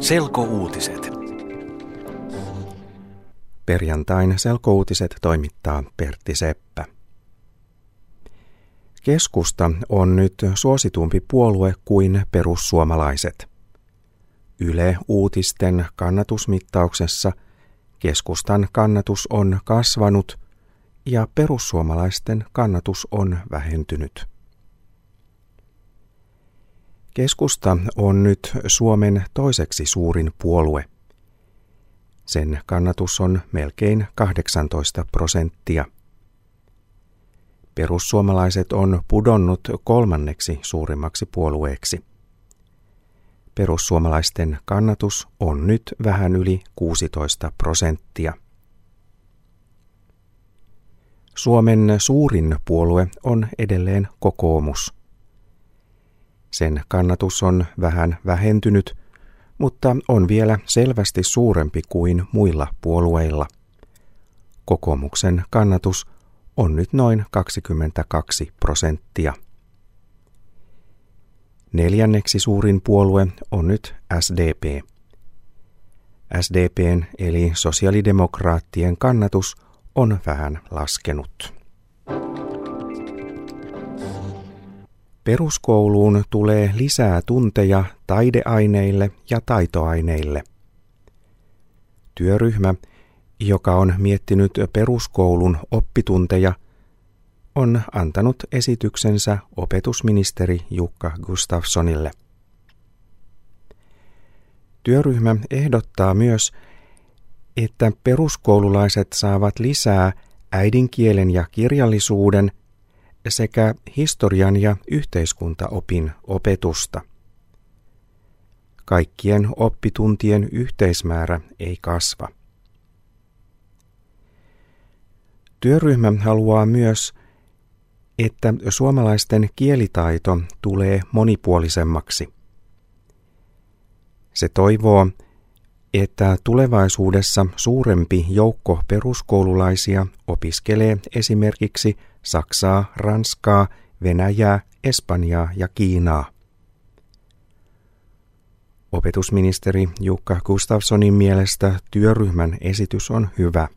Selkouutiset. Perjantain selkouutiset toimittaa Pertti Seppä. Keskusta on nyt suositumpi puolue kuin perussuomalaiset. Yle Uutisten kannatusmittauksessa keskustan kannatus on kasvanut ja perussuomalaisten kannatus on vähentynyt. Keskusta on nyt Suomen toiseksi suurin puolue. Sen kannatus on melkein 18 prosenttia. Perussuomalaiset on pudonnut kolmanneksi suurimmaksi puolueeksi. Perussuomalaisten kannatus on nyt vähän yli 16 prosenttia. Suomen suurin puolue on edelleen kokoomus. Sen kannatus on vähän vähentynyt, mutta on vielä selvästi suurempi kuin muilla puolueilla. Kokoomuksen kannatus on nyt noin 22 prosenttia. Neljänneksi suurin puolue on nyt SDP. SDPn eli sosiaalidemokraattien kannatus on vähän laskenut. Peruskouluun tulee lisää tunteja taideaineille ja taitoaineille. Työryhmä, joka on miettinyt peruskoulun oppitunteja, on antanut esityksensä opetusministeri Jukka Gustafssonille. Työryhmä ehdottaa myös, että peruskoululaiset saavat lisää äidinkielen ja kirjallisuuden – sekä historian ja yhteiskuntaopin opetusta. Kaikkien oppituntien yhteismäärä ei kasva. Työryhmä haluaa myös, että suomalaisten kielitaito tulee monipuolisemmaksi. Se toivoo, että tulevaisuudessa suurempi joukko peruskoululaisia opiskelee esimerkiksi Saksaa, Ranskaa, Venäjää, Espanjaa ja Kiinaa. Opetusministeri Jukka Gustafssonin mielestä työryhmän esitys on hyvä.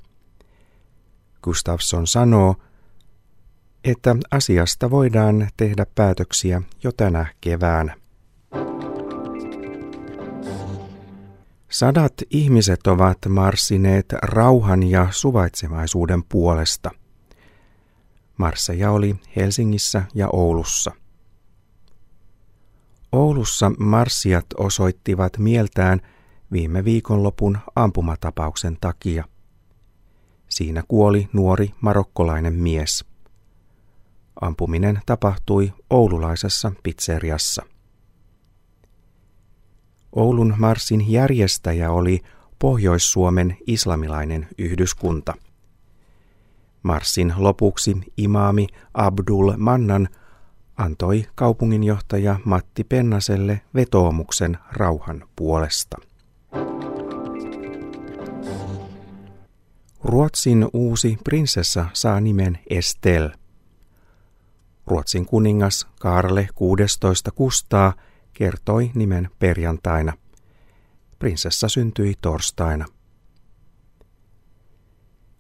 Gustafsson sanoo, että asiasta voidaan tehdä päätöksiä jo tänä keväänä. Sadat ihmiset ovat marssineet rauhan ja suvaitsevaisuuden puolesta. Marsseja oli Helsingissä ja Oulussa. Oulussa marssijat osoittivat mieltään viime viikonlopun ampumatapauksen takia. Siinä kuoli nuori marokkolainen mies. Ampuminen tapahtui oululaisessa pizzeriassa. Oulun marssin järjestäjä oli Pohjois-Suomen islamilainen yhdyskunta. Marssin lopuksi imaami Abdul Mannan antoi kaupunginjohtaja Matti Pennaselle vetoomuksen rauhan puolesta. Ruotsin uusi prinsessa saa nimen Estel. Ruotsin kuningas Karle 16 Kustaa – kertoi nimen perjantaina. Prinsessa syntyi torstaina.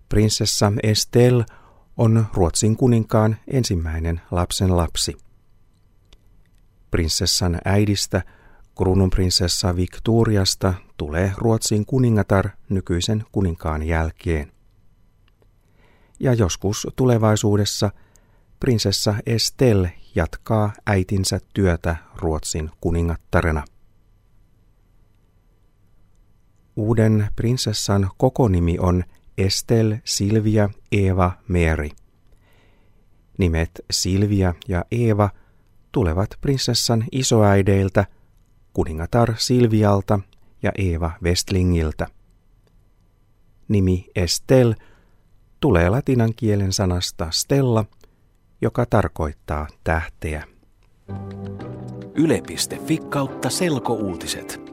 Prinsessa Estelle on Ruotsin kuninkaan ensimmäinen lapsen lapsi. Prinsessan äidistä, kruununprinsessa Victoriasta, tulee Ruotsin kuningatar nykyisen kuninkaan jälkeen. Ja joskus tulevaisuudessa prinsessa Estelle jatkaa äitinsä työtä Ruotsin kuningattarena. Uuden prinsessan koko nimi on Estel Silvia Eva Mary. Nimet Silvia ja Eeva tulevat prinsessan isoäideiltä, kuningatar Silvialta ja Eeva Westlingiltä. Nimi Estel tulee latinan kielen sanasta stella – joka tarkoittaa tähteä. Yle.fi kautta selkouutiset.